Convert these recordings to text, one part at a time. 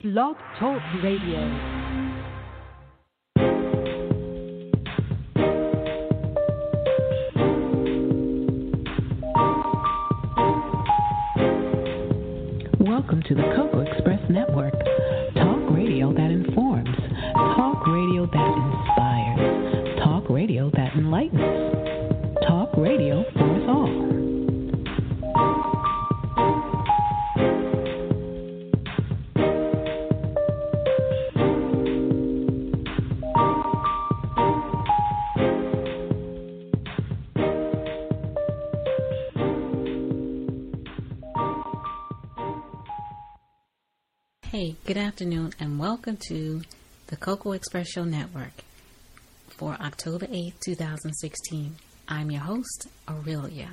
Blog Talk Radio. Welcome to the Cocoa Express Network. Hey, good afternoon, and welcome to the Cocoa Express Show Network for October 8th, 2016. I'm your host, Aurelia,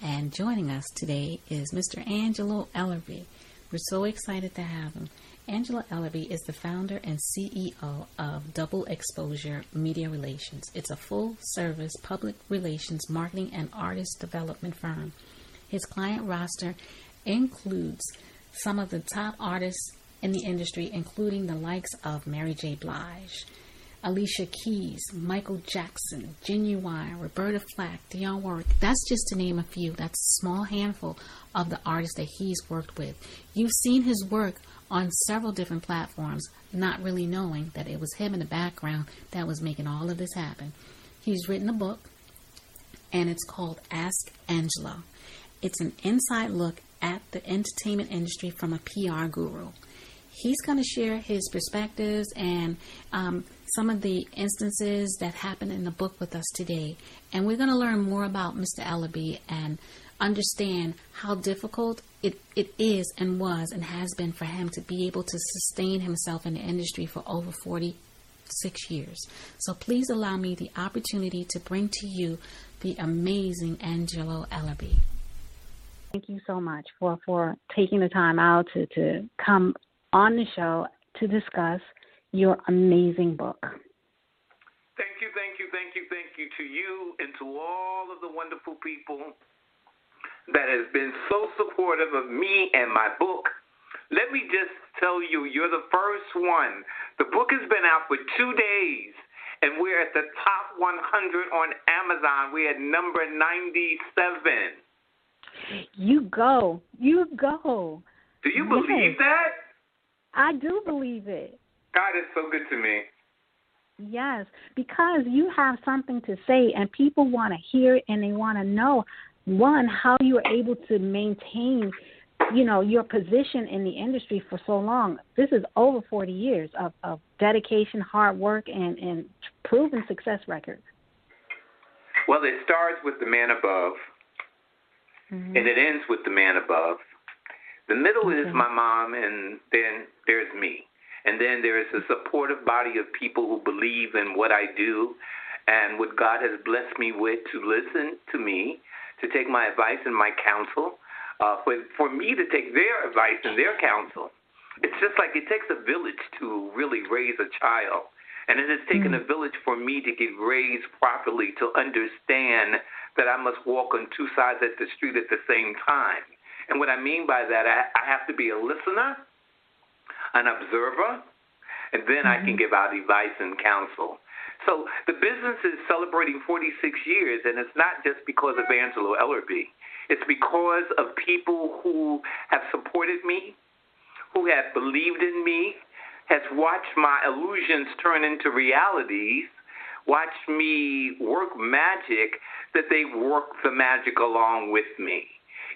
and joining us today is Mr. Angelo Ellerbee. We're so excited to have him. Angelo Ellerbee is the founder and CEO of Double Exposure Media Relations. It's a full service public relations, marketing, and artist development firm. His client roster includes some of the top artists in the industry, including the likes of Mary J. Blige, Alicia Keys, Michael Jackson, Ginuwine, Roberta Flack, Dionne Warwick. That's just to name a few. That's a small handful of the artists that he's worked with. You've seen his work on several different platforms, not really knowing that it was him in the background that was making all of this happen. He's written a book, and it's called Ask Angelo. It's an inside look at the entertainment industry from a PR guru. He's going to share his perspectives and um, some of the instances that happened in the book with us today. And we're going to learn more about Mr. Ellerbee and understand how difficult it, it is and was and has been for him to be able to sustain himself in the industry for over 46 years. So please allow me the opportunity to bring to you the amazing Angelo Ellerbee. Thank you so much for, for taking the time out to, to come on the show to discuss your amazing book. Thank you, thank you, thank you, thank you to you and to all of the wonderful people that has been so supportive of me and my book. Let me just tell you, you're the first one. The book has been out for two days, and we're at the top 100 on Amazon. We're at number 97. You go. You go. Do you Yes. believe that? I do believe it. God is so good to me. Yes, because you have something to say and people want to hear it and they want to know one how you are able to maintain you know your position in the industry for so long. This is over 40 years of of dedication, hard work and and proven success record. Well, it starts with the man above, Mhm. and it ends with the man above. The middle is my mom, and then there's me. And then there is a supportive body of people who believe in what I do and what God has blessed me with to listen to me, to take my advice and my counsel, uh, for, for me to take their advice and their counsel. It's just like it takes a village to really raise a child. And it has taken a village for me to get raised properly to understand that I must walk on two sides of the street at the same time. And what I mean by that, I, I have to be a listener, an observer, and then I can mm-hmm. give out advice and counsel. So the business is celebrating 46 years, and it's not just because of Angelo Ellerbee. It's because of people who have supported me, who have believed in me, has watched my illusions turn into realities, watched me work magic, that they work the magic along with me.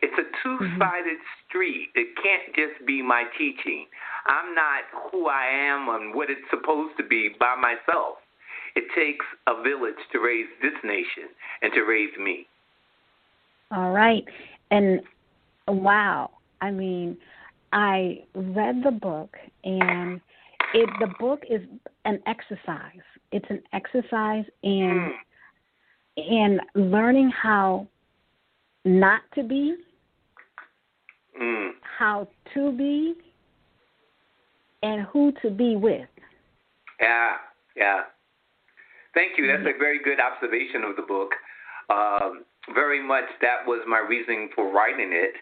It's a two sided mm-hmm. street. It can't just be my teaching. I'm not who I am and what it's supposed to be by myself. It takes a village to raise this nation and to raise me. All right. And wow. I mean, I read the book and it the book is an exercise. It's an exercise in mm. in learning how not to be, mm. how to be, and who to be with. Yeah, yeah. Thank you. That's a very good observation of the book. Um, very much that was my reasoning for writing it.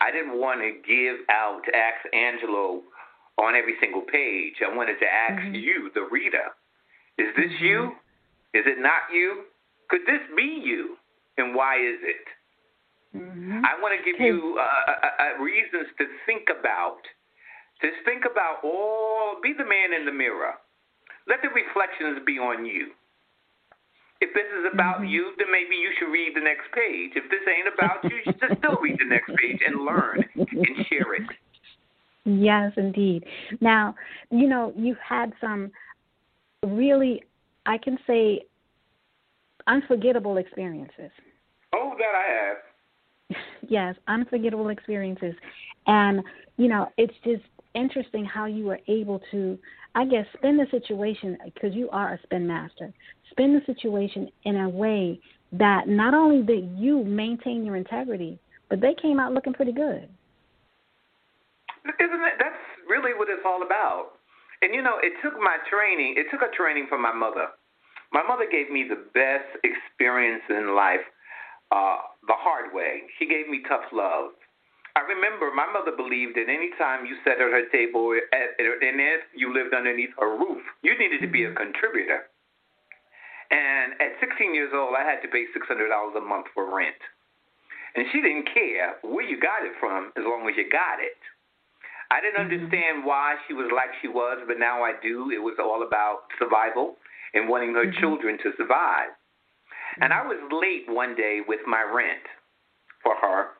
I didn't want to give out Ask Angelo on every single page. I wanted to ask mm-hmm. you, the reader, is this mm-hmm. you? Is it not you? Could this be you? And why is it? Mm-hmm. I want to give you uh, uh, reasons to think about. Just think about all, be the man in the mirror. Let the reflections be on you. If this is about mm-hmm. you, then maybe you should read the next page. If this ain't about you, you should still read the next page and learn and share it. Yes, indeed. Now, you know, you've had some really, I can say, unforgettable experiences. Oh, that I have. yes, unforgettable experiences. And, you know, it's just interesting how you were able to, I guess, spin the situation because you are a spin master spin the situation in a way that not only did you maintain your integrity, but they came out looking pretty good. Isn't it? That's really what it's all about. And you know, it took my training. It took a training from my mother. My mother gave me the best experience in life, uh, the hard way. She gave me tough love. I remember my mother believed that any time you sat at her table, and if you lived underneath her roof, you needed to be a contributor. And at 16 years old, I had to pay $600 a month for rent. And she didn't care where you got it from as long as you got it. I didn't mm-hmm. understand why she was like she was, but now I do. It was all about survival and wanting her mm-hmm. children to survive. And I was late one day with my rent for her.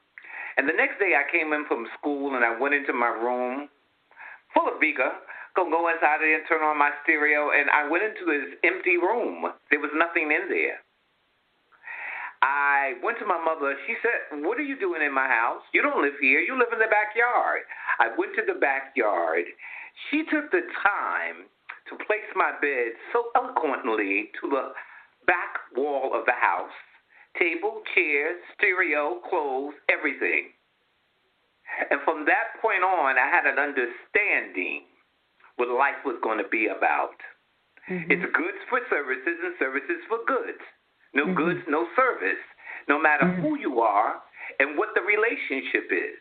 And the next day I came in from school and I went into my room full of Vika gonna go inside and turn on my stereo, and I went into this empty room. There was nothing in there. I went to my mother. She said, What are you doing in my house? You don't live here. You live in the backyard. I went to the backyard. She took the time to place my bed so eloquently to the back wall of the house table, chairs, stereo, clothes, everything. And from that point on, I had an understanding what life was going to be about. Mm-hmm. It's goods for services and services for goods. No mm-hmm. goods, no service, no matter mm-hmm. who you are and what the relationship is.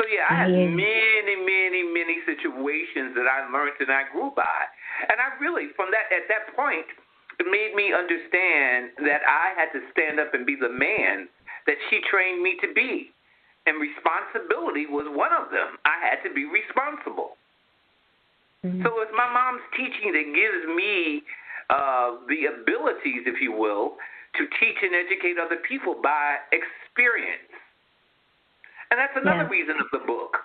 So yeah, I had many, many, many situations that I learned and I grew by. And I really from that at that point it made me understand that I had to stand up and be the man that she trained me to be and responsibility was one of them. I had to be responsible. Mm-hmm. So it's my mom's teaching that gives me uh, the abilities, if you will, to teach and educate other people by experience. And that's another yeah. reason of the book.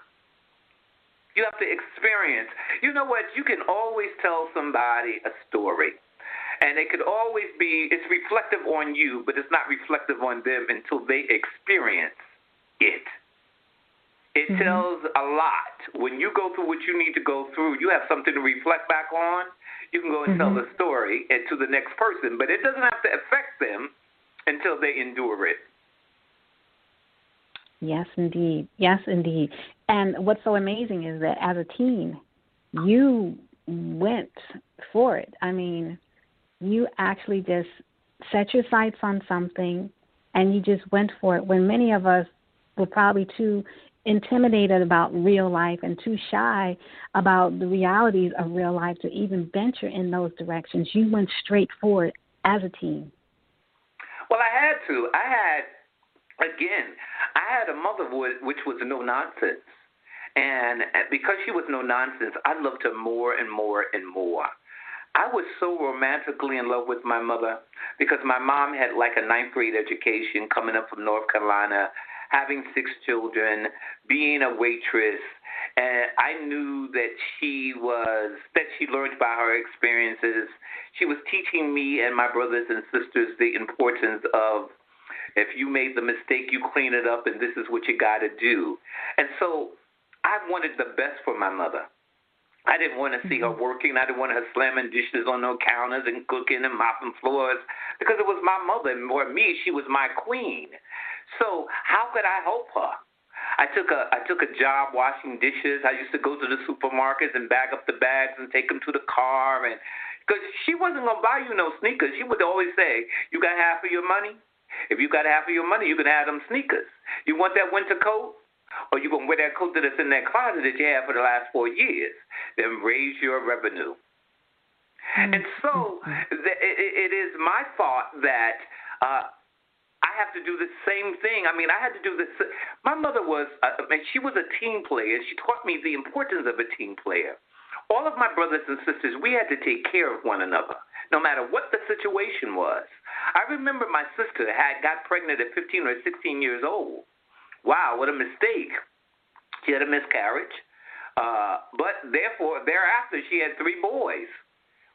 You have to experience. You know what? You can always tell somebody a story. And it could always be, it's reflective on you, but it's not reflective on them until they experience it. It mm-hmm. tells a lot. When you go through what you need to go through, you have something to reflect back on. You can go and mm-hmm. tell the story to the next person, but it doesn't have to affect them until they endure it. Yes, indeed. Yes, indeed. And what's so amazing is that as a teen, you went for it. I mean, you actually just set your sights on something and you just went for it when many of us were probably too intimidated about real life and too shy about the realities of real life to even venture in those directions. You went straight for it as a teen. Well, I had to. I had, again, I had a mother which was no nonsense. And uh, because she was no nonsense, I loved her more and more and more. I was so romantically in love with my mother because my mom had like a ninth grade education coming up from North Carolina, having six children, being a waitress, and I knew that she was that she learned by her experiences. She was teaching me and my brothers and sisters the importance of if you made the mistake, you clean it up, and this is what you got to do. And so I wanted the best for my mother. I didn't want to see her mm-hmm. working. I didn't want her slamming dishes on no counters and cooking and mopping floors because it was my mother. And for me, she was my queen. So how could I help her? I took a I took a job washing dishes. I used to go to the supermarkets and bag up the bags and take them to the car and because she wasn't gonna buy you no sneakers. She would always say, "You got half of your money. If you got half of your money, you can have them sneakers. You want that winter coat? or you're going to wear that coat that's in that closet that you have for the last four years, then raise your revenue. Mm-hmm. And so it is my thought that uh, I have to do the same thing. I mean, I had to do this. My mother was, uh, she was a team player. She taught me the importance of a team player. All of my brothers and sisters, we had to take care of one another, no matter what the situation was. I remember my sister had got pregnant at 15 or 16 years old wow, what a mistake. She had a miscarriage. Uh, but therefore, thereafter, she had three boys.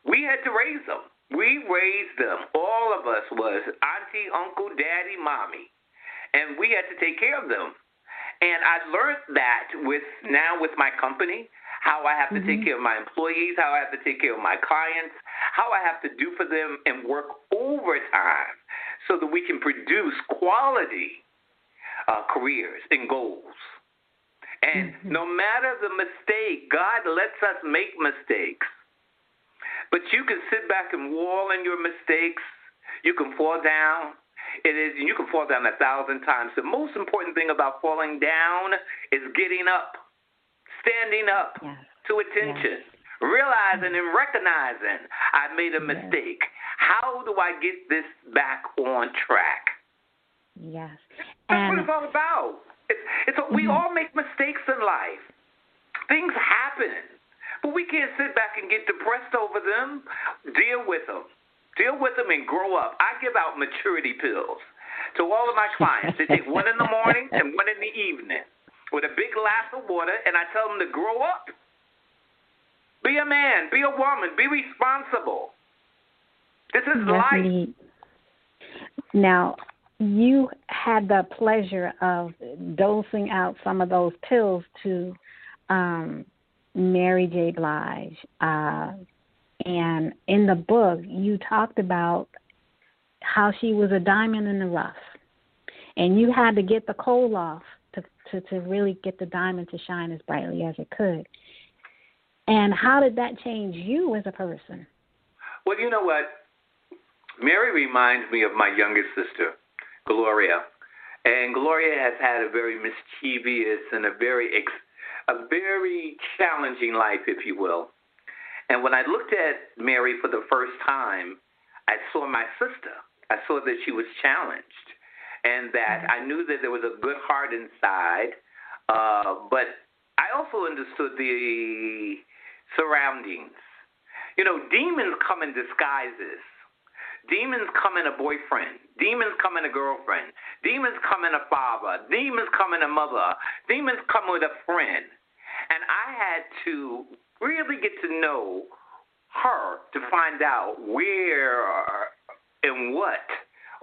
We had to raise them. We raised them. All of us was auntie, uncle, daddy, mommy. And we had to take care of them. And I learned that with now with my company, how I have to mm-hmm. take care of my employees, how I have to take care of my clients, how I have to do for them and work overtime so that we can produce quality uh, careers and goals. And mm-hmm. no matter the mistake, God lets us make mistakes. But you can sit back and wall in your mistakes. You can fall down. It is you can fall down a thousand times. The most important thing about falling down is getting up, standing up yes. to attention, yes. realizing and recognizing I made a mistake. How do I get this back on track? Yes. That's and, what it's all about. It's, it's a, we mm-hmm. all make mistakes in life. Things happen, but we can't sit back and get depressed over them. Deal with them. Deal with them and grow up. I give out maturity pills to all of my clients. They take one in the morning and one in the evening with a big glass of water, and I tell them to grow up. Be a man. Be a woman. Be responsible. This is life. Now, you had the pleasure of dosing out some of those pills to um, Mary J. Blige. Uh, and in the book, you talked about how she was a diamond in the rough. And you had to get the coal off to, to, to really get the diamond to shine as brightly as it could. And how did that change you as a person? Well, you know what? Mary reminds me of my youngest sister. Gloria. And Gloria has had a very mischievous and a very ex- a very challenging life, if you will. And when I looked at Mary for the first time, I saw my sister. I saw that she was challenged, and that mm-hmm. I knew that there was a good heart inside. Uh, but I also understood the surroundings. You know, demons come in disguises. Demons come in a boyfriend. Demons come in a girlfriend. Demons come in a father. Demons come in a mother. Demons come with a friend. And I had to really get to know her to find out where and what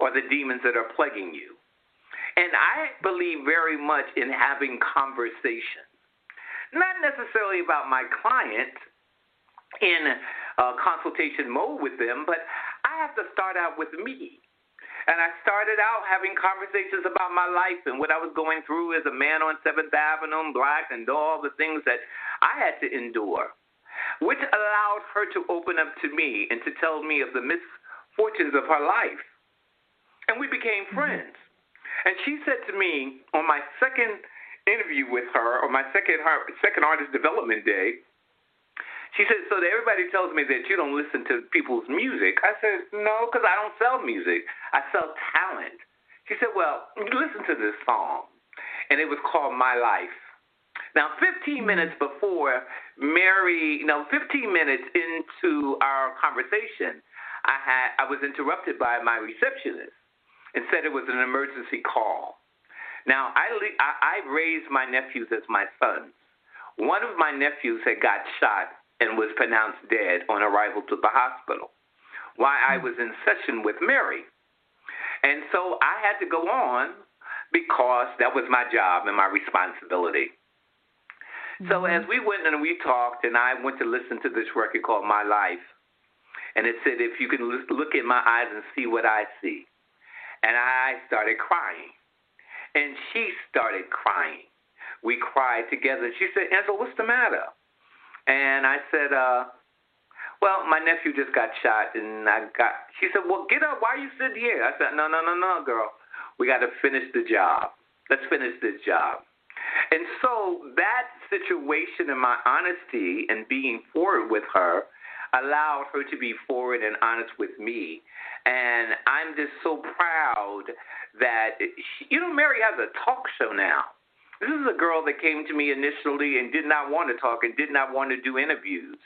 are the demons that are plaguing you. And I believe very much in having conversations, not necessarily about my client in uh, consultation mode with them, but I have to start out with me. And I started out having conversations about my life and what I was going through as a man on Seventh Avenue, black, and all the things that I had to endure, which allowed her to open up to me and to tell me of the misfortunes of her life. And we became mm-hmm. friends. And she said to me on my second interview with her, or my second her, second artist development day, she said, so everybody tells me that you don't listen to people's music. I said, no, because I don't sell music. I sell talent. She said, well, listen to this song. And it was called My Life. Now, 15 minutes before Mary, no, 15 minutes into our conversation, I had I was interrupted by my receptionist and said it was an emergency call. Now, I, I, I raised my nephews as my sons. One of my nephews had got shot and was pronounced dead on arrival to the hospital while I was in session with Mary. And so I had to go on because that was my job and my responsibility. Mm-hmm. So as we went and we talked, and I went to listen to this record called My Life, and it said, If you can look in my eyes and see what I see. And I started crying. And she started crying. We cried together. She said, Ansel, what's the matter? And I said, uh, well, my nephew just got shot, and I got. She said, "Well, get up. Why are you sitting here?" I said, "No, no, no, no, girl. We got to finish the job. Let's finish this job." And so that situation and my honesty and being forward with her allowed her to be forward and honest with me. And I'm just so proud that, she, you know, Mary has a talk show now. This is a girl that came to me initially and did not want to talk and did not want to do interviews.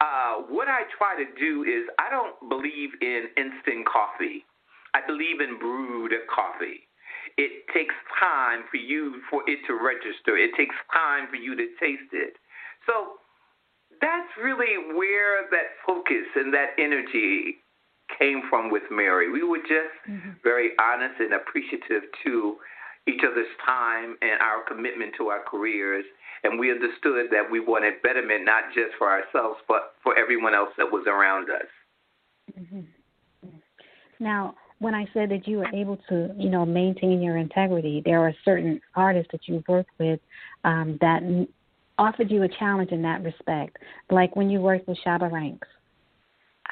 Uh, what I try to do is I don't believe in instant coffee. I believe in brewed coffee. It takes time for you for it to register. It takes time for you to taste it. So that's really where that focus and that energy came from with Mary. We were just mm-hmm. very honest and appreciative to each other's time and our commitment to our careers and we understood that we wanted betterment not just for ourselves, but for everyone else that was around us. Mm-hmm. Now, when I said that you were able to, you know, maintain your integrity, there are certain artists that you work with um, that offered you a challenge in that respect, like when you worked with Shabba Ranks.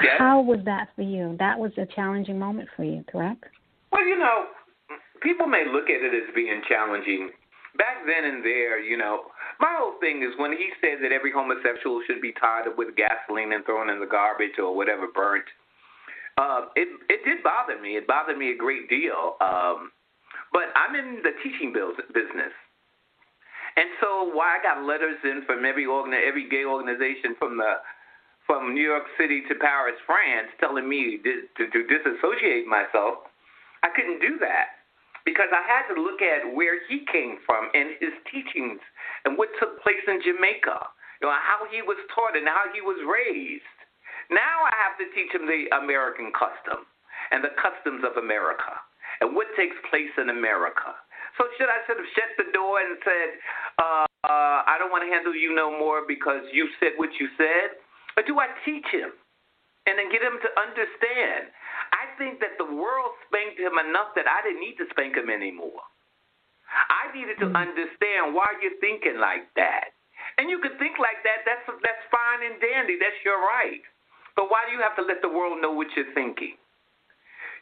Yes. How was that for you? That was a challenging moment for you, correct? Well, you know, people may look at it as being challenging. Back then and there, you know, my whole thing is when he said that every homosexual should be tied up with gasoline and thrown in the garbage or whatever burnt. Uh, it it did bother me. It bothered me a great deal. Um, but I'm in the teaching business, and so why I got letters in from every organ, every gay organization from the from New York City to Paris, France, telling me to, to, disassociate myself. I couldn't do that because I had to look at where he came from and his teachings and what took place in Jamaica, you know, how he was taught and how he was raised. Now I have to teach him the American custom and the customs of America and what takes place in America. So should I sort of shut the door and said, uh, uh, I don't want to handle you no more because you said what you said? Or do I teach him and then get him to understand? I think that the world spanked him enough that I didn't need to spank him anymore. I needed to mm-hmm. understand why you're thinking like that. And you can think like that. That's that's fine and dandy. That's your right. But why do you have to let the world know what you're thinking?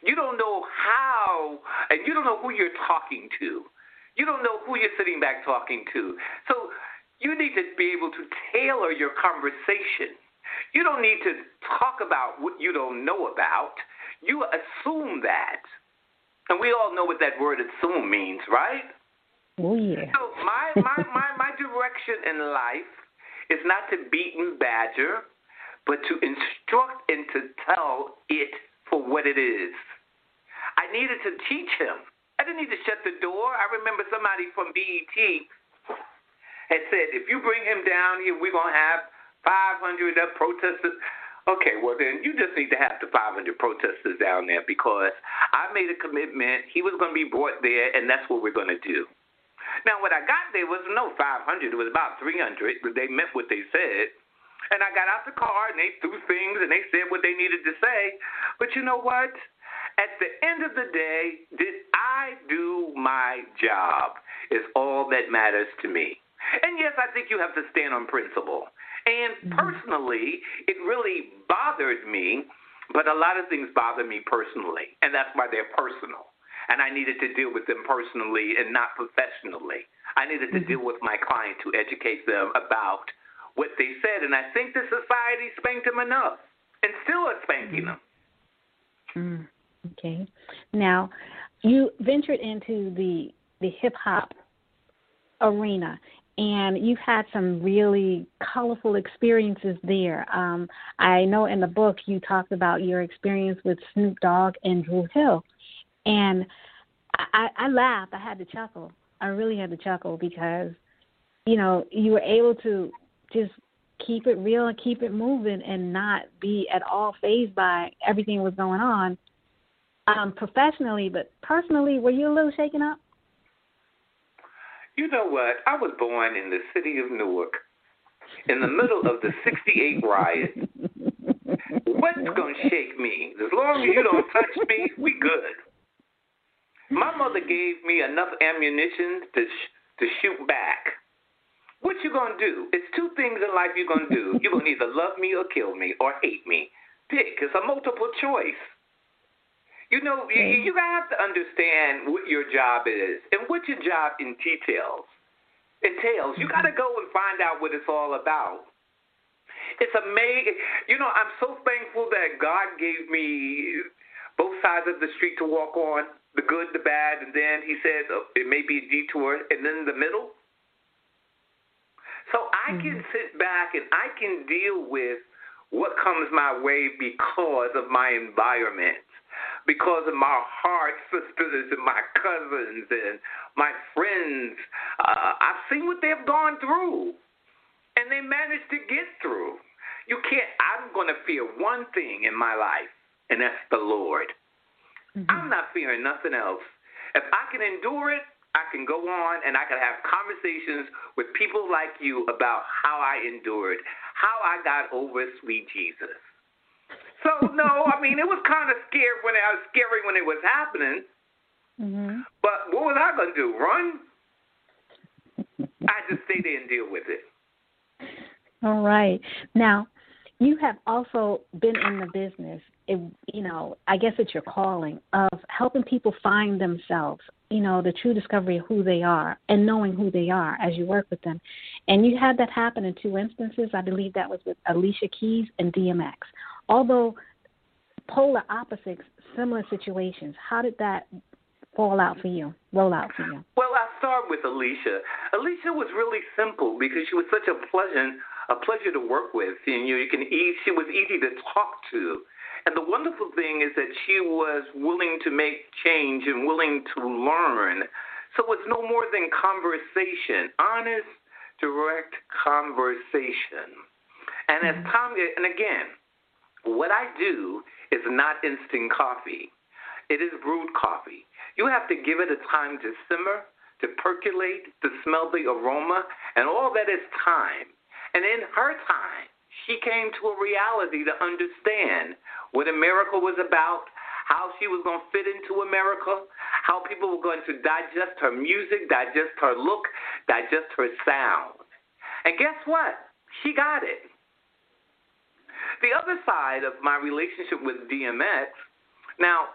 You don't know how, and you don't know who you're talking to. You don't know who you're sitting back talking to. So you need to be able to tailor your conversation. You don't need to talk about what you don't know about. You assume that. And we all know what that word assume means, right? Oh yeah. So my my my my direction in life is not to beat and badger, but to instruct and to tell it for what it is. I needed to teach him. I didn't need to shut the door. I remember somebody from BET had said, if you bring him down here, we're gonna have 500 protesters. Okay, well then you just need to have the 500 protesters down there because I made a commitment. He was going to be brought there, and that's what we're going to do. Now, what I got there was no 500. It was about 300. They meant what they said. And I got out the car and they threw things and they said what they needed to say. But you know what? At the end of the day, did I do my job? Is all that matters to me. And yes, I think you have to stand on principle. And mm-hmm. personally, it really bothered me, but a lot of things bother me personally, and that's why they're personal and I needed to deal with them personally and not professionally. I needed to mm-hmm. deal with my client to educate them about what they said, and I think the society spanked them enough, and still is spanking them. Mm. Okay. Now, you ventured into the the hip hop arena, and you've had some really colorful experiences there. Um, I know in the book you talked about your experience with Snoop Dogg and Dru Hill, and I, I laughed. I had to chuckle. I really had to chuckle because, you know, you were able to just keep it real and keep it moving and not be at all phased by everything that was going on um, professionally, but personally, were you a little shaken up? You know what? I was born in the city of Newark in the middle of the 68 riot. What's going to shake me? As long as you don't touch me, we good. My mother gave me enough ammunition to sh- to shoot back. What you gonna do? It's two things in life you're gonna do. You're gonna either love me or kill me or hate me. Pick. It's a multiple choice. You know, you, you have to understand what your job is and what your job entails. Entails. You got to go and find out what it's all about. It's amazing. You know, I'm so thankful that God gave me both sides of the street to walk on the good, the bad, and then He said oh, it may be a detour, and then the middle. So I can mm-hmm. sit back and I can deal with what comes my way because of my environment because of my heart sisters and my cousins and my friends. Uh, I've seen what they've gone through, and they managed to get through. You can't. I'm going to fear one thing in my life, and that's the Lord. Mm-hmm. I'm not fearing nothing else. If I can endure it, I can go on and I can have conversations with people like you about how I endured, how I got over sweet Jesus. So no, I mean it was kind of scary when it was scary when it was happening. Mm-hmm. But what was I gonna do? Run? I just stay there and deal with it. All right. Now, you have also been in the business. It, you know, I guess it's your calling of helping people find themselves. You know, the true discovery of who they are and knowing who they are as you work with them. And you had that happen in two instances. I believe that was with Alicia Keys and DMX although polar opposites, similar situations. How did that fall out for you, roll out for you? Well, I'll start with Alicia. Alicia was really simple because she was such a pleasant, a pleasure to work with. And you, know, you can ease, she was easy to talk to. And the wonderful thing is that she was willing to make change and willing to learn. So it's no more than conversation, honest, direct conversation. And as mm-hmm. time, and again, what I do is not instant coffee. It is brewed coffee. You have to give it a time to simmer, to percolate, to smell the aroma, and all that is time. And in her time, she came to a reality to understand what America was about, how she was going to fit into America, how people were going to digest her music, digest her look, digest her sound. And guess what? She got it. The other side of my relationship with DMX, now,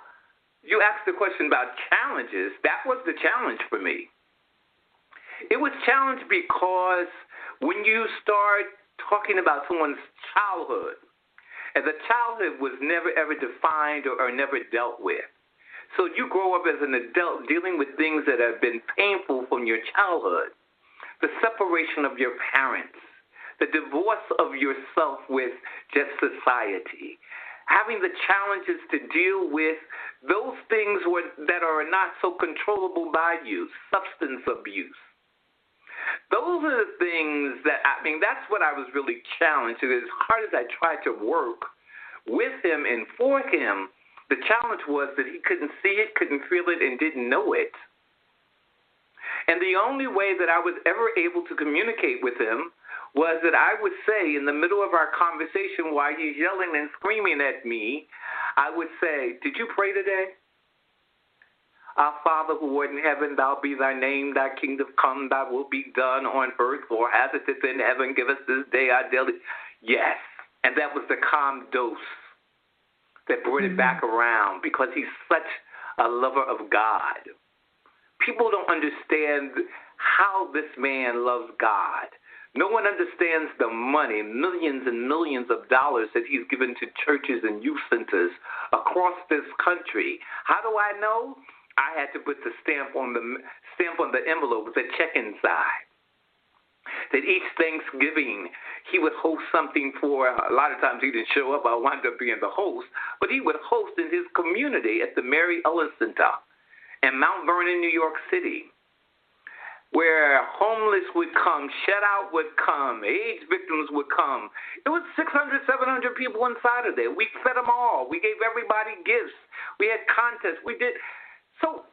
you asked the question about challenges. That was the challenge for me. It was challenge because when you start talking about someone's childhood, and the childhood was never ever defined or, or never dealt with. So you grow up as an adult dealing with things that have been painful from your childhood. The separation of your parents, the divorce of yourself with just society, having the challenges to deal with those things that are not so controllable by you, substance abuse. Those are the things that I mean. That's what I was really challenged. As hard as I tried to work with him and for him, the challenge was that he couldn't see it, couldn't feel it, and didn't know it. And the only way that I was ever able to communicate with him was that I would say in the middle of our conversation while he's yelling and screaming at me, I would say, Did you pray today? Our Father who art in heaven, thou be thy name, thy kingdom come, thy will be done on earth or as it is in heaven. Give us this day our daily. Yes. And that was the calm dose that brought mm-hmm. it back around because he's such a lover of God. People don't understand how this man loves God. No one understands the money, millions and millions of dollars that he's given to churches and youth centers across this country. How do I know? I had to put the stamp on the stamp on the envelope with a check inside. that each Thanksgiving he would host something for. A lot of times he didn't show up. I wound up being the host, but he would host in his community at the Mary Ellis Center in Mount Vernon, New York City where homeless would come, shut out would come, AIDS victims would come. It was 600, 700 people inside of there. We fed them all. We gave everybody gifts. We had contests. We did. So,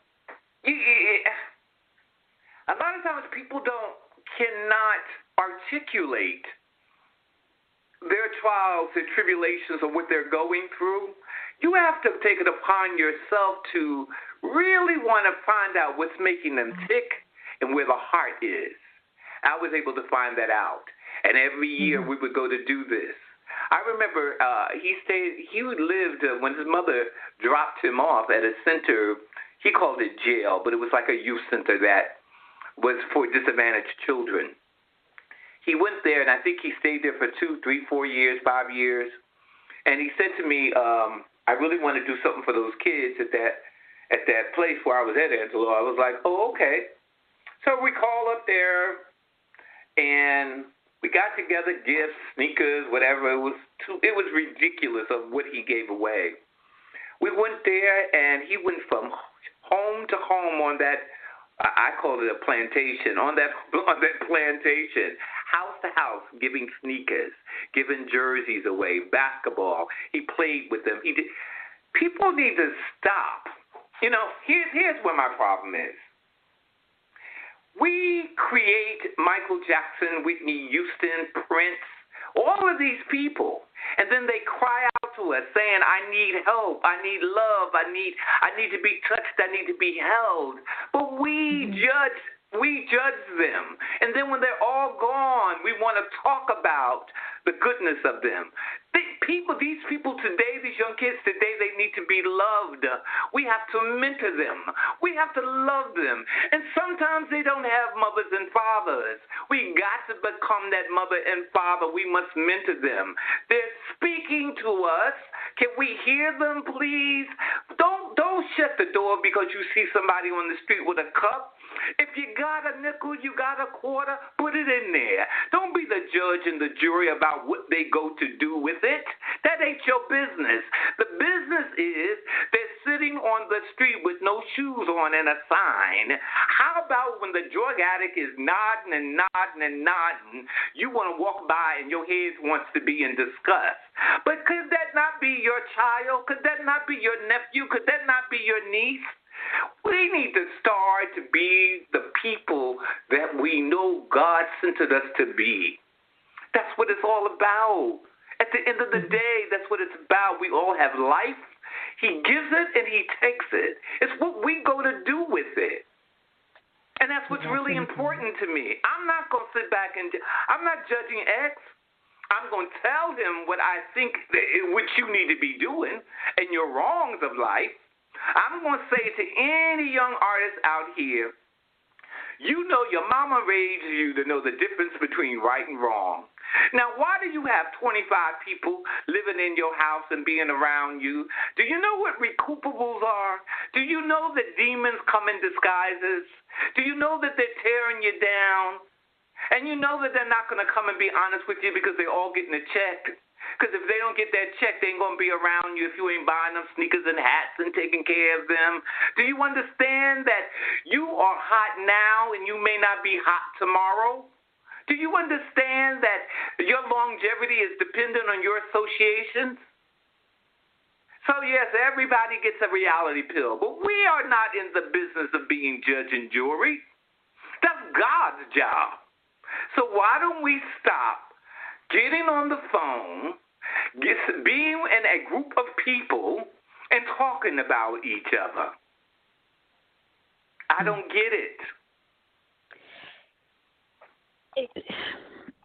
a lot of times people don't, cannot articulate their trials, their tribulations, or what they're going through. You have to take it upon yourself to really want to find out what's making them tick and where the heart is. I was able to find that out. And every year mm-hmm. we would go to do this. I remember uh, he stayed. He lived uh, when his mother dropped him off at a center. He called it jail, but it was like a youth center that was for disadvantaged children. He went there, and I think he stayed there for two, three, four years, five years. And he said to me, um, "I really want to do something for those kids at that at that place where I was at, Angelo." I was like, "Oh, okay." So we called up there, and we got together gifts, sneakers, whatever. It was too, it was ridiculous of what he gave away. We went there, and he went from home to home on that. I call it a plantation. On that on that plantation, house to house, giving sneakers, giving jerseys away, basketball. He played with them. He did. People need to stop. You know, here's here's where my problem is. We create Michael Jackson, Whitney Houston, Prince, all of these people, and then they cry out to us saying, "I need help. I need love. I need I need to be touched. I need to be held." But we mm-hmm. judge we judge them. And then when they're all gone, we want to talk about the goodness of them. The people, these people today, these young kids today, they need to be loved. We have to mentor them. We have to love them. And sometimes they don't have mothers and fathers. We got to become that mother and father. We must mentor them. They're speaking to us. Can we hear them, please? Don't don't shut the door because you see somebody on the street with a cup. If you got a nickel, you got a quarter, put it in there. Don't be the judge and the jury about what they go to do with it. That ain't your business. The business is they're sitting on the street with no shoes on and a sign. How about when the drug addict is nodding and nodding and nodding, you want to walk by and your head wants to be in disgust? But could that not be your child? Could that not be your nephew? Could that not be your niece? We need to start to be the people that we know God sent us to be. That's what it's all about. At the end of the day, that's what it's about. We all have life. He gives it and he takes it. It's what we go to do with it. And that's what's really important to me. I'm not going to sit back and I'm not judging X. I'm going to tell him what I think, what you need to be doing and your wrongs of life. I'm going to say to any young artist out here, you know your mama raised you to know the difference between right and wrong. Now, why do you have 25 people living in your house and being around you? Do you know what recoupables are? Do you know that demons come in disguises? Do you know that they're tearing you down? And you know that they're not going to come and be honest with you because they're all getting a check. Because if they don't get that check, they ain't going to be around you if you ain't buying them sneakers and hats and taking care of them. Do you understand that you are hot now and you may not be hot tomorrow? Do you understand that your longevity is dependent on your associations? So, yes, everybody gets a reality pill, but we are not in the business of being judge and jury. That's God's job. So, why don't we stop getting on the phone being in a group of people and talking about each other. I don't get it.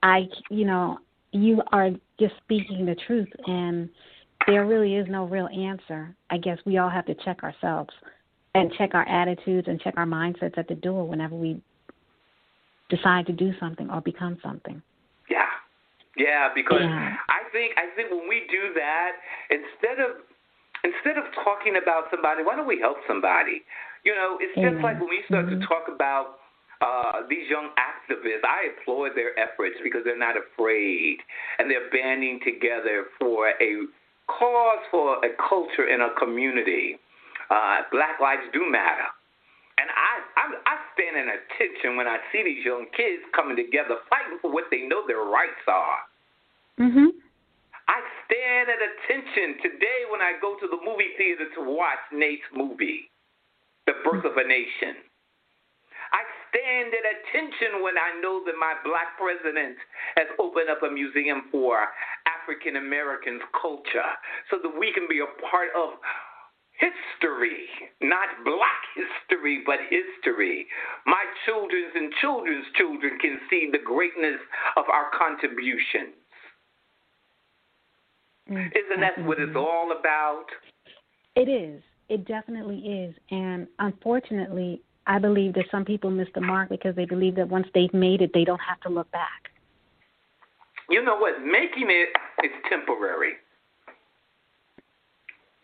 I, you know, you are just speaking the truth, and there really is no real answer. I guess we all have to check ourselves and check our attitudes and check our mindsets at the door whenever we decide to do something or become something. Yeah, Yeah, because yeah. I think I think when we do that, instead of instead of talking about somebody, why don't we help somebody? You know, it's just like when we start mm-hmm. to talk about uh, these young activists, I applaud their efforts because they're not afraid and they're banding together for a cause for a culture in a community. Uh, black lives do matter. And I, I, I stand in attention when I see these young kids coming together, fighting for what they know their rights are. Mhm. I stand at attention today when I go to the movie theater to watch Nate's movie, The Birth of a Nation. I stand at attention when I know that my black president has opened up a museum for African Americans' culture so that we can be a part of history, not black history, but history. My children's and children's children can see the greatness of our contributions. Mm, Isn't that what it's all about? It is. It definitely is. And unfortunately, I believe that some people miss the mark because they believe that once they've made it, they don't have to look back. You know what? Making it is temporary.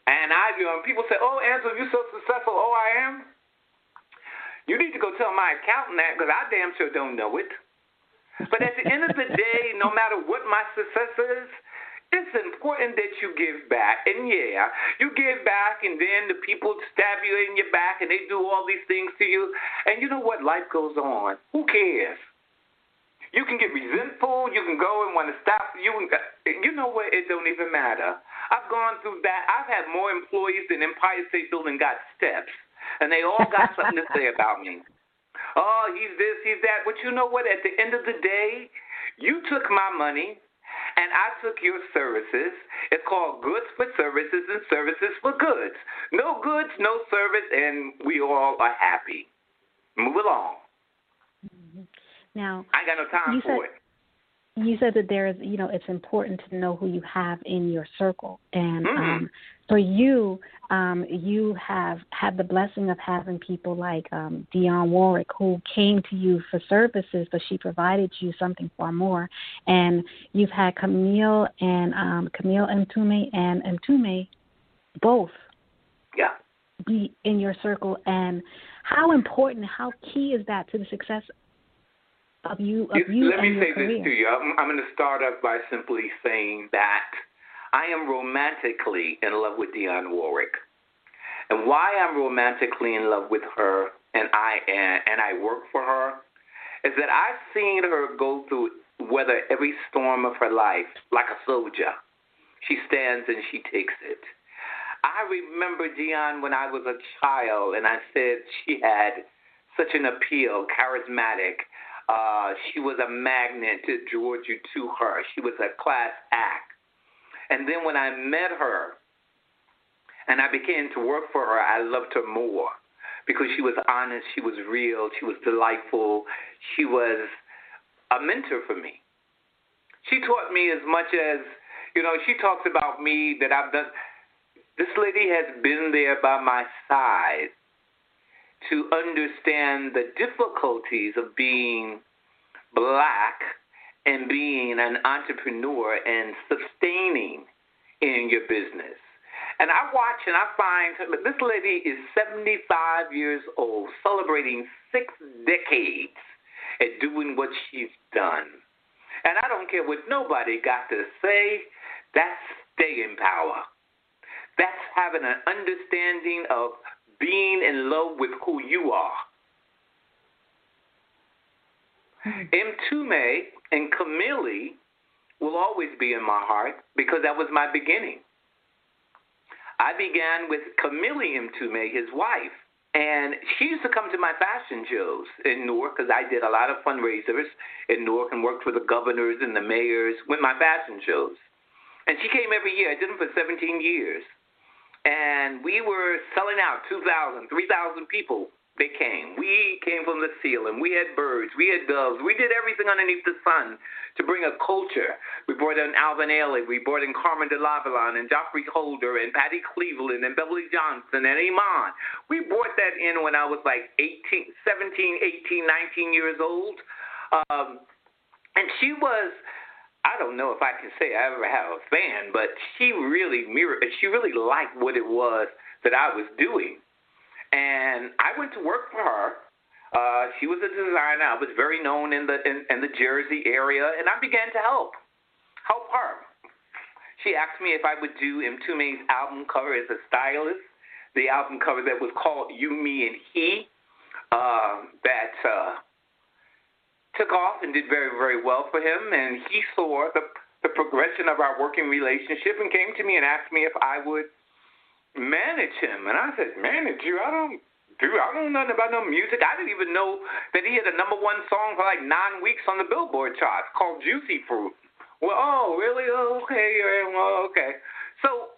And I, you know, people say, "Oh, Angelo, you're so successful." Oh, I am. You need to go tell my accountant that because I damn sure don't know it. But at the end of the day, no matter what my success is, it's important that you give back. And yeah, you give back, and then the people stab you in your back, and they do all these things to you. And you know what? Life goes on. Who cares? You can get resentful. You can go and want to stop. You, you know what? It don't even matter. I've gone through that. I've had more employees than Empire State Building got steps, and they all got something to say about me. Oh, he's this, he's that. But you know what? At the end of the day, you took my money and I took your services. It's called goods for services and services for goods. No goods, no service, and we all are happy. Move along. Now, I ain't got no time You for said- it. you said that there is, you know, it's important to know who you have in your circle, and Mhm. um, for you, um, you have had the blessing of having people like um, Dionne Warwick who came to you for services, but she provided you something far more. And you've had Camille and um, Camille Mtume and Mtume both Yeah. be in your circle, and how important, how key is that to the success of you of You- you Let me say career? this to you. I'm, I'm going to start off by simply saying that I am romantically in love with Dionne Warwick. And why I'm romantically in love with her and I and, and I work for her is that I've seen her go through weather every storm of her life like a soldier. She stands and she takes it. I remember Dionne when I was a child, and I said she had such an appeal, charismatic. Uh, she was a magnet to draw you to her. She was a class act. And then when I met her and I began to work for her, I loved her more because she was honest, she was real, she was delightful, she was a mentor for me. She taught me as much as, you know, she talks about me that I've done. This lady has been there by my side to understand the difficulties of being black and being an entrepreneur and sustaining in your business. And I watch and I find this lady is 75 years old, celebrating six decades at doing what she's done. And I don't care what nobody got to say, that's staying power. That's having an understanding of being in love with who you are. Mtume and Camille will always be in my heart because that was my beginning. I began with Camille Mtume, his wife, and she used to come to my fashion shows in Newark because I did a lot of fundraisers in Newark and worked with the governors and the mayors with my fashion shows. And she came every year. I did them for 17 years. And we were selling out 2,000, 3,000 people. They came. We came from the ceiling. We had birds. We had doves. We did everything underneath the sun to bring a culture. We brought in Alvin Ailey. We brought in Carmen de Lavallade and Geoffrey Holder and Patty Cleveland and Beverly Johnson and Iman. We brought that in when I was like 18, 17, 18, 19 years old. Um, and she was I don't know if I can say I ever had a fan, but she really mirrored. She really liked what it was that I was doing, and I went to work for her. Uh, she was a designer. I was very known in the in, in the Jersey area, and I began to help help her. She asked me if I would do Mtume's album cover as a stylist. The album cover that was called You, Me, and He, uh, that uh, took off and did very, very well for him. And he saw the the progression of our working relationship and came to me and asked me if I would manage him. And I said, manage you? I don't do. I don't know nothing about no music. I didn't even know that he had a number one song for like nine weeks on the Billboard charts called Juicy Fruit. Well, oh, really? Oh, okay. Well, okay. So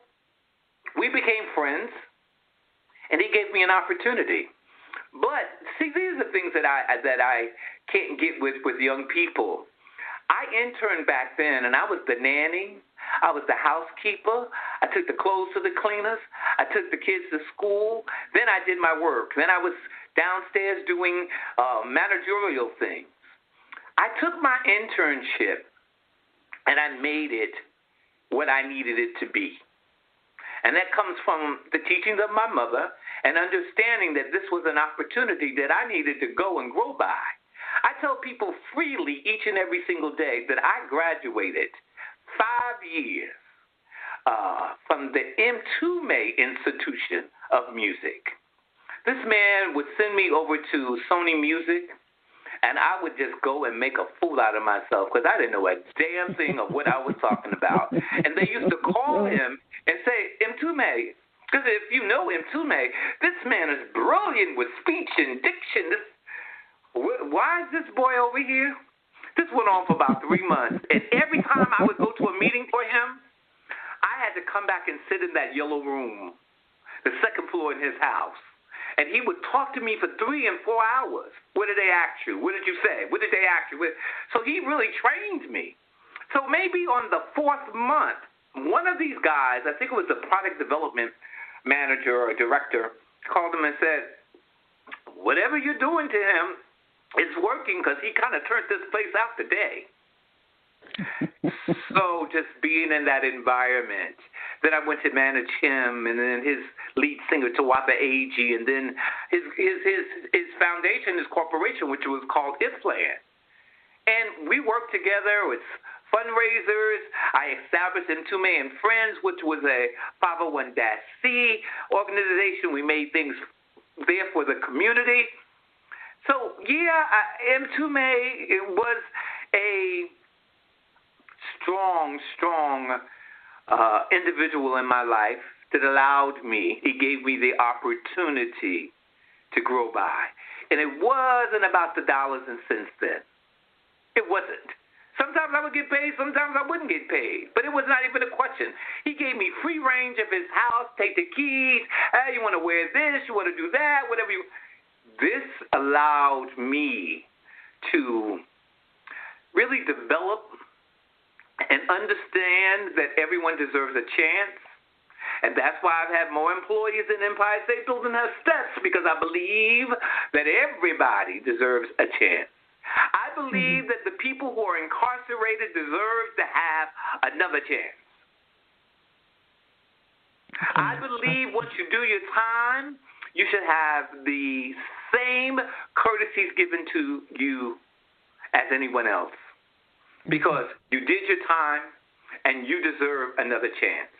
we became friends, and he gave me an opportunity. But see, these are things that I that I can't get with with young people. I interned back then, and I was the nanny. I was the housekeeper. I took the clothes to the cleaners. I took the kids to school. Then I did my work. Then I was downstairs doing uh, managerial things. I took my internship and I made it what I needed it to be. And that comes from the teachings of my mother and understanding that this was an opportunity that I needed to go and grow by. I tell people freely each and every single day that I graduated five years uh, from the Mtume Institution of Music. This man would send me over to Sony Music and I would just go and make a fool out of myself because I didn't know a damn thing of what I was talking about. And they used to call him and say, Mtume, because if you know Mtume, this man is brilliant with speech and diction. This, why is this boy over here? This went on for about three months. And every time I would go to a meeting for him, I had to come back and sit in that yellow room, the second floor in his house and he would talk to me for three and four hours. What did they ask you? What did you say? What did they ask you? So he really trained me. So maybe on the fourth month, one of these guys, I think it was the product development manager or director, called him and said, Whatever you're doing to him is working because he kind of turned this place out today. so just being in that environment. Then I went to manage him, and then his lead singer Tawatha Agee, and then his his his his foundation, his corporation, which was called IFPLAN. And we worked together with fundraisers. I established Mtume and Friends, which was a 501c organization. We made things there for the community. So yeah, Mtume was a strong, strong uh, individual in my life that allowed me, he gave me the opportunity to grow by. And it wasn't about the dollars and cents then. It wasn't. Sometimes I would get paid, sometimes I wouldn't get paid. But it was not even a question. He gave me free range of his house, take the keys. Hey, you want to wear this, you want to do that, whatever you. This allowed me to really develop and understand that everyone deserves a chance. And that's why I've had more employees in Empire State Building has steps because I believe that everybody deserves a chance. I believe mm-hmm. that the people who are incarcerated deserve to have another chance. I believe once you do your time, you should have the same courtesies given to you as anyone else because you did your time and you deserve another chance.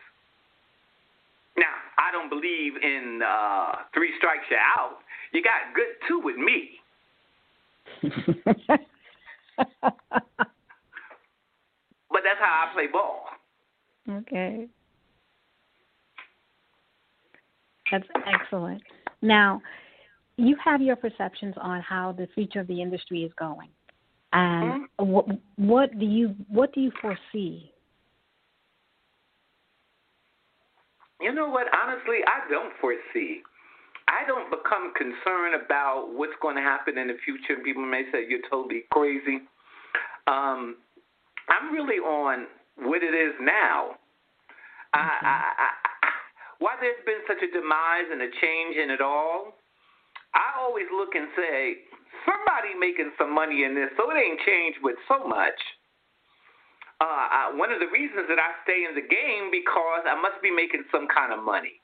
Now, I don't believe in uh, three strikes you're out. You got good two with me. but that's how I play ball. Okay. That's excellent. Now, you have your perceptions on how the future of the industry is going. And mm-hmm. what, what do you what do you foresee? You know what? Honestly, I don't foresee. I don't become concerned about what's going to happen in the future. People may say you're totally crazy. Um, I'm really on what it is now. Okay. I, I, I, why there's been such a demise and a change in it all, I always look and say, somebody making some money in this, so it ain't changed with so much. Uh, I, one of the reasons that I stay in the game because I must be making some kind of money.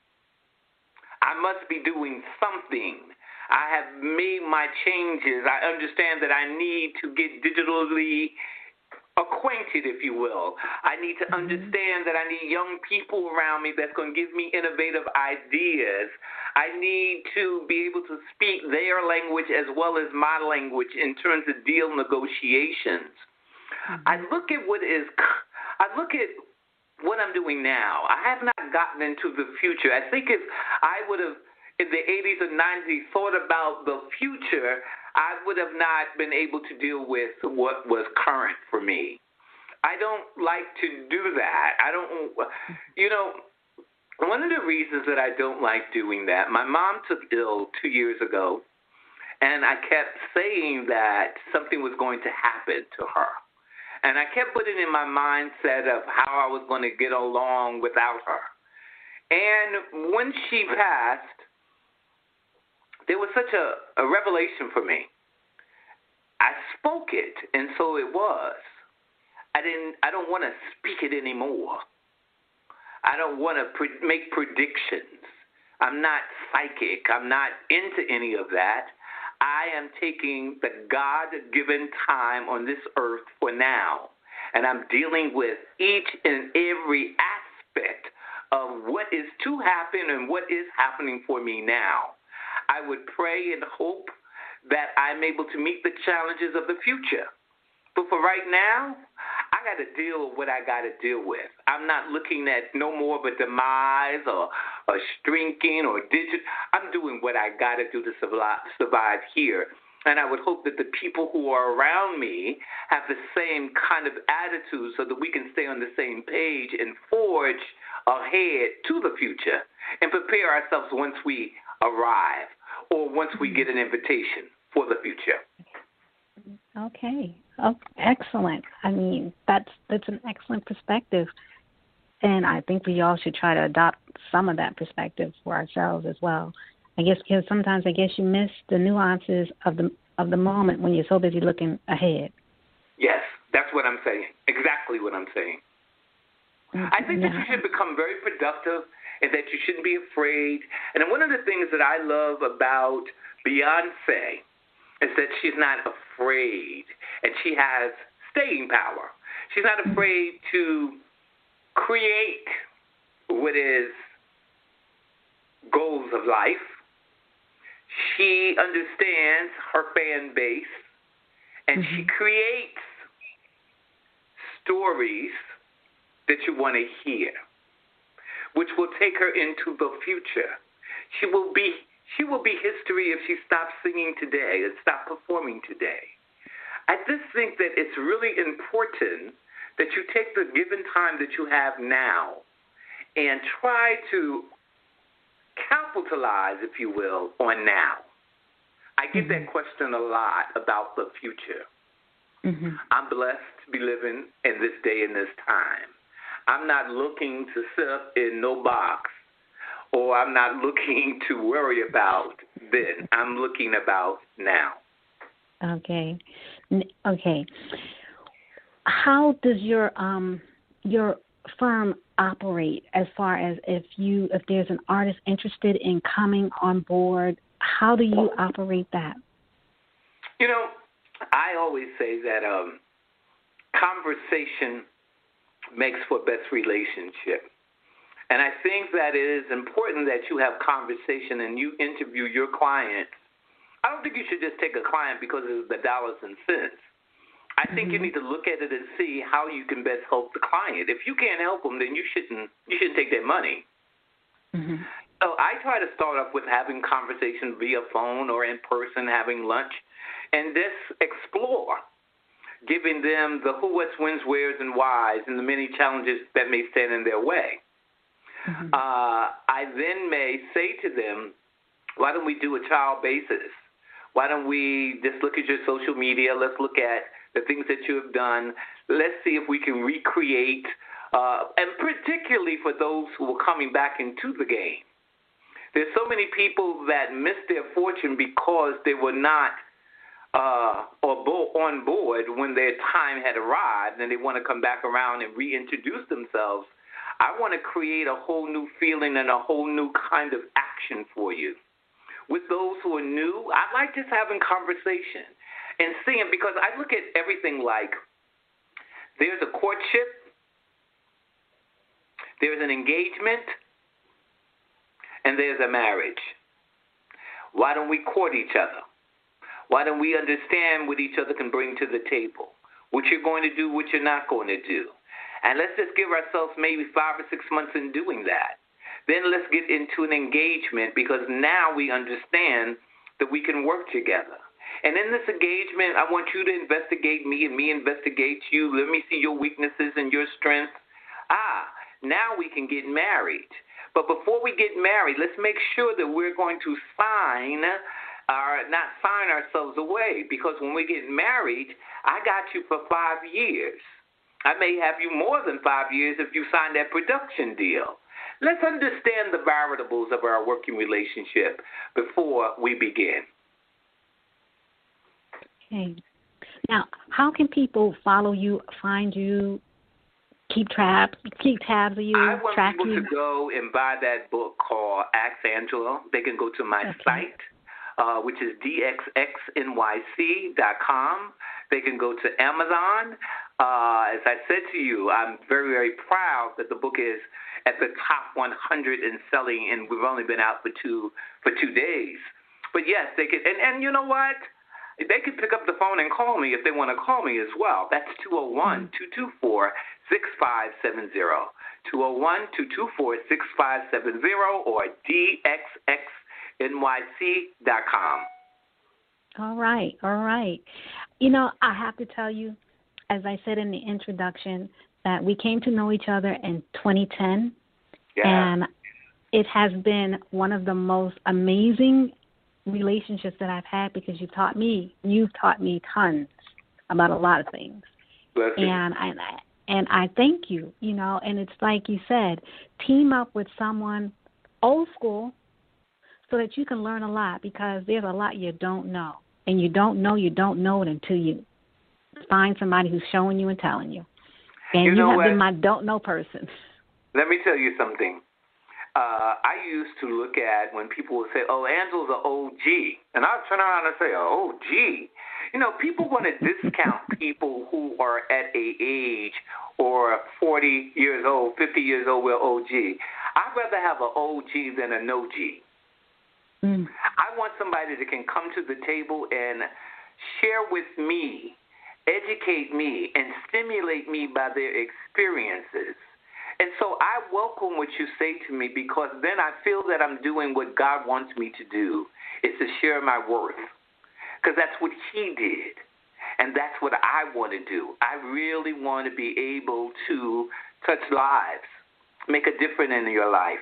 I must be doing something. I have made my changes. I understand that I need to get digitally acquainted, if you will. I need to Mm-hmm. understand that I need young people around me that's going to give me innovative ideas. I need to be able to speak their language as well as my language in terms of deal negotiations. I look at what is, I look at what I'm doing now. I have not gotten into the future. I think if I would have in the 80s or 90s thought about the future, I would have not been able to deal with what was current for me. I don't like to do that. I don't, you know, one of the reasons that I don't like doing that, my mom took ill two years ago, and I kept saying that something was going to happen to her. And I kept putting in my mindset of how I was going to get along without her. And when she passed, there was such a, a revelation for me. I spoke it, and so it was. I didn't. I don't want to speak it anymore. I don't want to pre- make predictions. I'm not psychic. I'm not into any of that. I am taking the God given time on this earth for now, and I'm dealing with each and every aspect of what is to happen and what is happening for me now. I would pray and hope that I'm able to meet the challenges of the future. But for right now, I got to deal with what I got to deal with. I'm not looking at no more of a demise or a shrinking or digit. I'm doing what I got to do to survive, survive here. And I would hope that the people who are around me have the same kind of attitude so that we can stay on the same page and forge ahead to the future and prepare ourselves once we arrive or once we mm-hmm. get an invitation for the future. Okay. Oh, excellent. I mean, that's that's an excellent perspective, and I think we all should try to adopt some of that perspective for ourselves as well. I guess because sometimes I guess you miss the nuances of the of the moment when you're so busy looking ahead. Yes, that's what I'm saying. Exactly what I'm saying. I think that you should become very productive and that you shouldn't be afraid. And one of the things that I love about Beyonce is that she's not afraid and she has staying power. She's not afraid to create what is goals of life. She understands her fan base and she mm-hmm. creates stories that you want to hear, which will take her into the future. She will be she will be history if she stops singing today and stop performing today. I just think that it's really important that you take the given time that you have now and try to capitalize, if you will, on now. I get that question a lot about the future. Mm-hmm. I'm blessed to be living in this day and this time. I'm not looking to sit in no box or I'm not looking to worry about then. I'm looking about now. Okay. Okay. How does your um your firm operate as far as if you if there's an artist interested in coming on board, how do you operate that? You know, I always say that um, conversation makes for best relationship. And I think that it is important that you have conversation and you interview your clients. I don't think you should just take a client because of the dollars and cents. I think you need to look at it and see how you can best help the client. If you can't help them, then you shouldn't you shouldn't take their money. Mm-hmm. So I try to start off with having conversations via phone or in person, having lunch, and just explore, giving them the who, what's, whens, where's, and whys, and the many challenges that may stand in their way. Uh, I then may say to them, why don't we do a trial basis? Why don't we just look at your social media? Let's look at the things that you have done. Let's see if we can recreate, uh, and particularly for those who are coming back into the game. There's so many people that missed their fortune because they were not uh, or on board when their time had arrived and they want to come back around and reintroduce themselves. I want to create a whole new feeling and a whole new kind of action for you with those who are new. I like just having conversation and seeing because I look at everything like there's a courtship, there's an engagement, and there's a marriage. Why don't we court each other? Why don't we understand what each other can bring to the table? What you're going to do, what you're not going to do. And let's just give ourselves maybe five or six months in doing that. Then let's get into an engagement because now we understand that we can work together. And in this engagement, I want you to investigate me and me investigate you. Let me see your weaknesses and your strengths. Ah, now we can get married. But before we get married, let's make sure that we're going to sign or not sign ourselves away because when we get married, I got you for five years. I may have you more than five years if you sign that production deal. Let's understand the variables of our working relationship before we begin. Okay. Now, how can people follow you, find you, keep tabs, keep tabs of you, I want track people you? to go and buy that book called Ask Angelo. They can go to my Okay. site, uh, which is dxxnyc.com. They can go to Amazon. Uh, as I said to you, I'm very, very proud that the book is at the top 100 in selling, and we've only been out for two for two days. But yes, they could, and and you know what? They could pick up the phone and call me if they want to call me as well. That's 201 224 6570. 201 224 6570 or dxxnyc.com. All right, all right. You know, I have to tell you, as I said in the introduction, that we came to know each other in 2010, Yeah. and it has been one of the most amazing relationships that I've had because you taught me, you've taught me tons about a lot of things, Bless you. and I and I thank you. You know, and it's like you said, team up with someone old school so that you can learn a lot because there's a lot you don't know. And you don't know you don't know it until you find somebody who's showing you and telling you. And You you, know have what? been my don't know person. Let me tell you something. Uh, I used to look at when people would say, "Oh, Angelo's an OG," and I'd turn around and say, "Oh, OG." You know, people want to discount people who are at a age or 40 years old, 50 years old. We're OG. I'd rather have an OG than a no G. Mm. I want somebody that can come to the table and share with me, educate me, and stimulate me by their experiences. And so I welcome what you say to me because then I feel that I'm doing what God wants me to do is to share my worth. Because that's what He did. And that's what I want to do. I really want to be able to touch lives, make a difference in your life.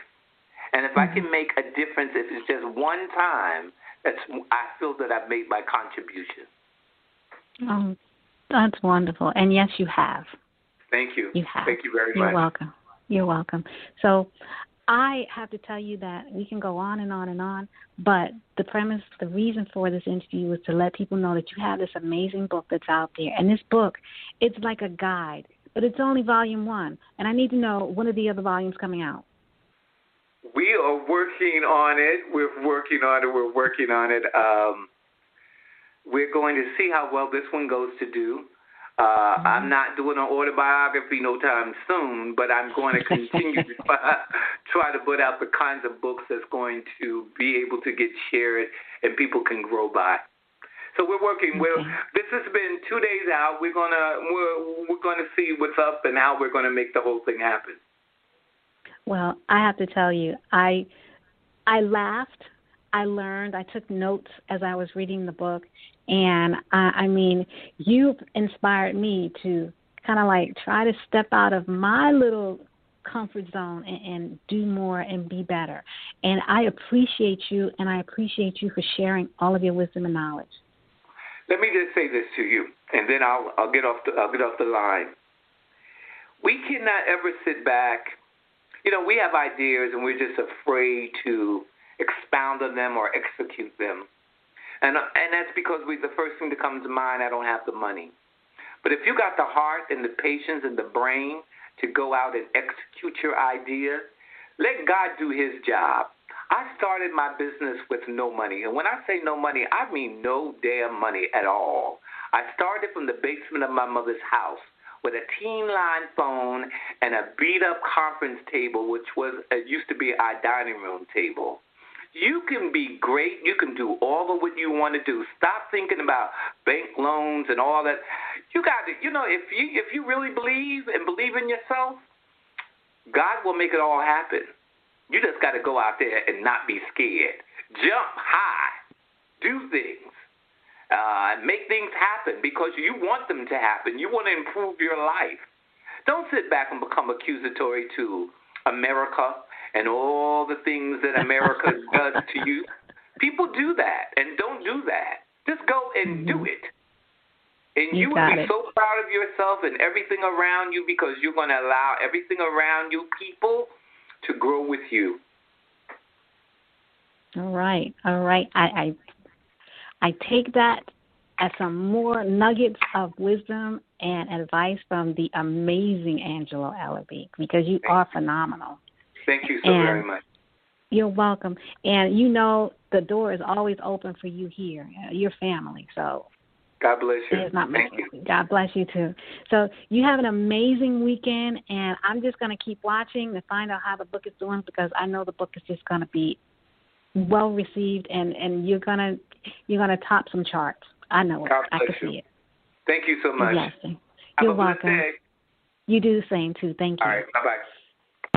And if I can mm-hmm. make a difference, if it's just one time, that's I feel that I've made my contribution. Oh, that's wonderful. And yes, you have. Thank you. You have. Thank you very much. You're welcome. You're welcome. So I have to tell you that we can go on and on and on, but the premise, the reason for this interview was to let people know that you have this amazing book that's out there. And this book, it's like a guide, but it's only volume one. And I need to know when are the other volumes coming out? We are working on it. We're working on it. We're working on it. Um, we're going to see how well this one goes to do. Uh, I'm not doing an autobiography no time soon, but I'm going to continue to try to put out the kinds of books that's going to be able to get shared and people can grow by. So we're working. We're, this has been two days out. We're gonna we're we're gonna see what's up and how we're gonna make the whole thing happen. Well, I have to tell you, I I laughed, I learned, I took notes as I was reading the book, and I, I mean, you've inspired me to kind of like try to step out of my little comfort zone and, and do more and be better. And I appreciate you, and I appreciate you for sharing all of your wisdom and knowledge. Let me just say this to you, and then I'll I'll get off the I'll get off the line. We cannot ever sit back. You know, we have ideas, and we're just afraid to expound on them or execute them. And and that's because we the first thing that comes to mind. I don't have the money. But if you got the heart and the patience and the brain to go out and execute your idea, let God do His job. I started my business with no money. And when I say no money, I mean no damn money at all. I started from the basement of my mother's house with a teen line phone and a beat up conference table, which was it used to be our dining room table. You can be great. You can do all of what you want to do. Stop thinking about bank loans and all that. You got to, you know, if you if you really believe and believe in yourself, God will make it all happen. You just got to go out there and not be scared. Jump high. Do things uh, make things happen because you want them to happen. You want to improve your life. Don't sit back and become accusatory to America and all the things that America does to you. People do that, and don't do that. Just go and do Mm-hmm. it. And You you, will be it. so proud of yourself and everything around you because you're going to allow everything around you, people, to grow with you. All right, all right. I I, I take that as some more nuggets of wisdom and advice from the amazing Angelo Ellerbee because you are phenomenal. Thank you so And- very much. You're welcome, and you know the door is always open for you here, your family. So God bless you. It's not Thank much. you. God bless you too. So you have an amazing weekend, and I'm just going to keep watching to find out how the book is doing because I know the book is just going to be well received, and and you're gonna you're gonna top some charts. I know it. God I can you. see it. Thank you so much. Yes. Have You're welcome. You do the same too. Thank you. All right. Bye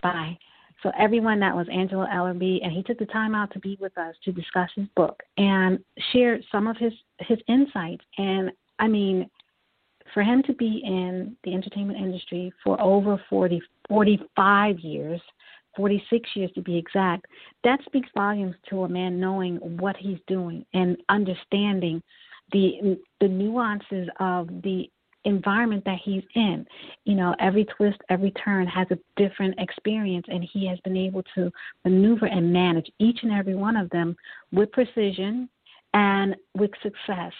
bye. Bye. So everyone, that was Angelo Ellerbee, and he took the time out to be with us to discuss his book and share some of his his insights. And I mean, for him to be in the entertainment industry for over 40, 45 years, 46 years to be exact, that speaks volumes to a man knowing what he's doing and understanding the the nuances of the environment that he's in. You know, every twist, every turn has a different experience, and he has been able to maneuver and manage each and every one of them with precision and with success.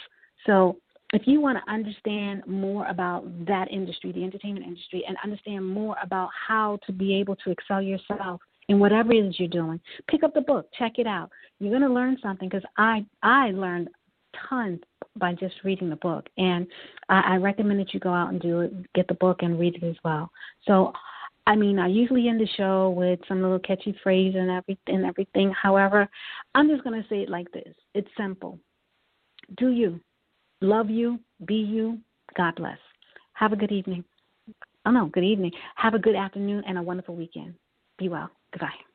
So, if you want to understand more about that industry, the entertainment industry, and understand more about how to be able to excel yourself in whatever it is you're doing, pick up the book, check it out. You're going to learn something because I I learned tons by just reading the book, and I, I recommend that you go out and do it, get the book and read it as well. So, I mean, I usually end the show with some little catchy phrase and every and everything. However, I'm just going to say it like this: It's simple. Do you love you? Be you. God bless. Have a good evening. Oh no, good evening. Have a good afternoon and a wonderful weekend. Be well. Goodbye.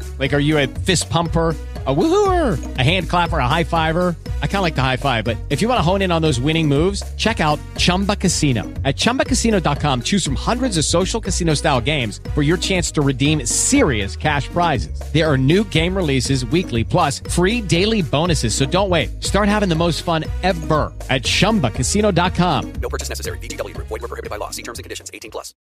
Like, are you a fist pumper? a woohooer, a hand clapper, a high fiver. I kind of like the high five, but if you want to hone in on those winning moves, check out Chumba Casino. At ChumbaCasino.com, choose from hundreds of social casino style games for your chance to redeem serious cash prizes. There are new game releases weekly, plus free daily bonuses. So don't wait. Start having the most fun ever at ChumbaCasino.com. No purchase necessary. VGW. Void were prohibited by law. See terms and conditions. 18 plus.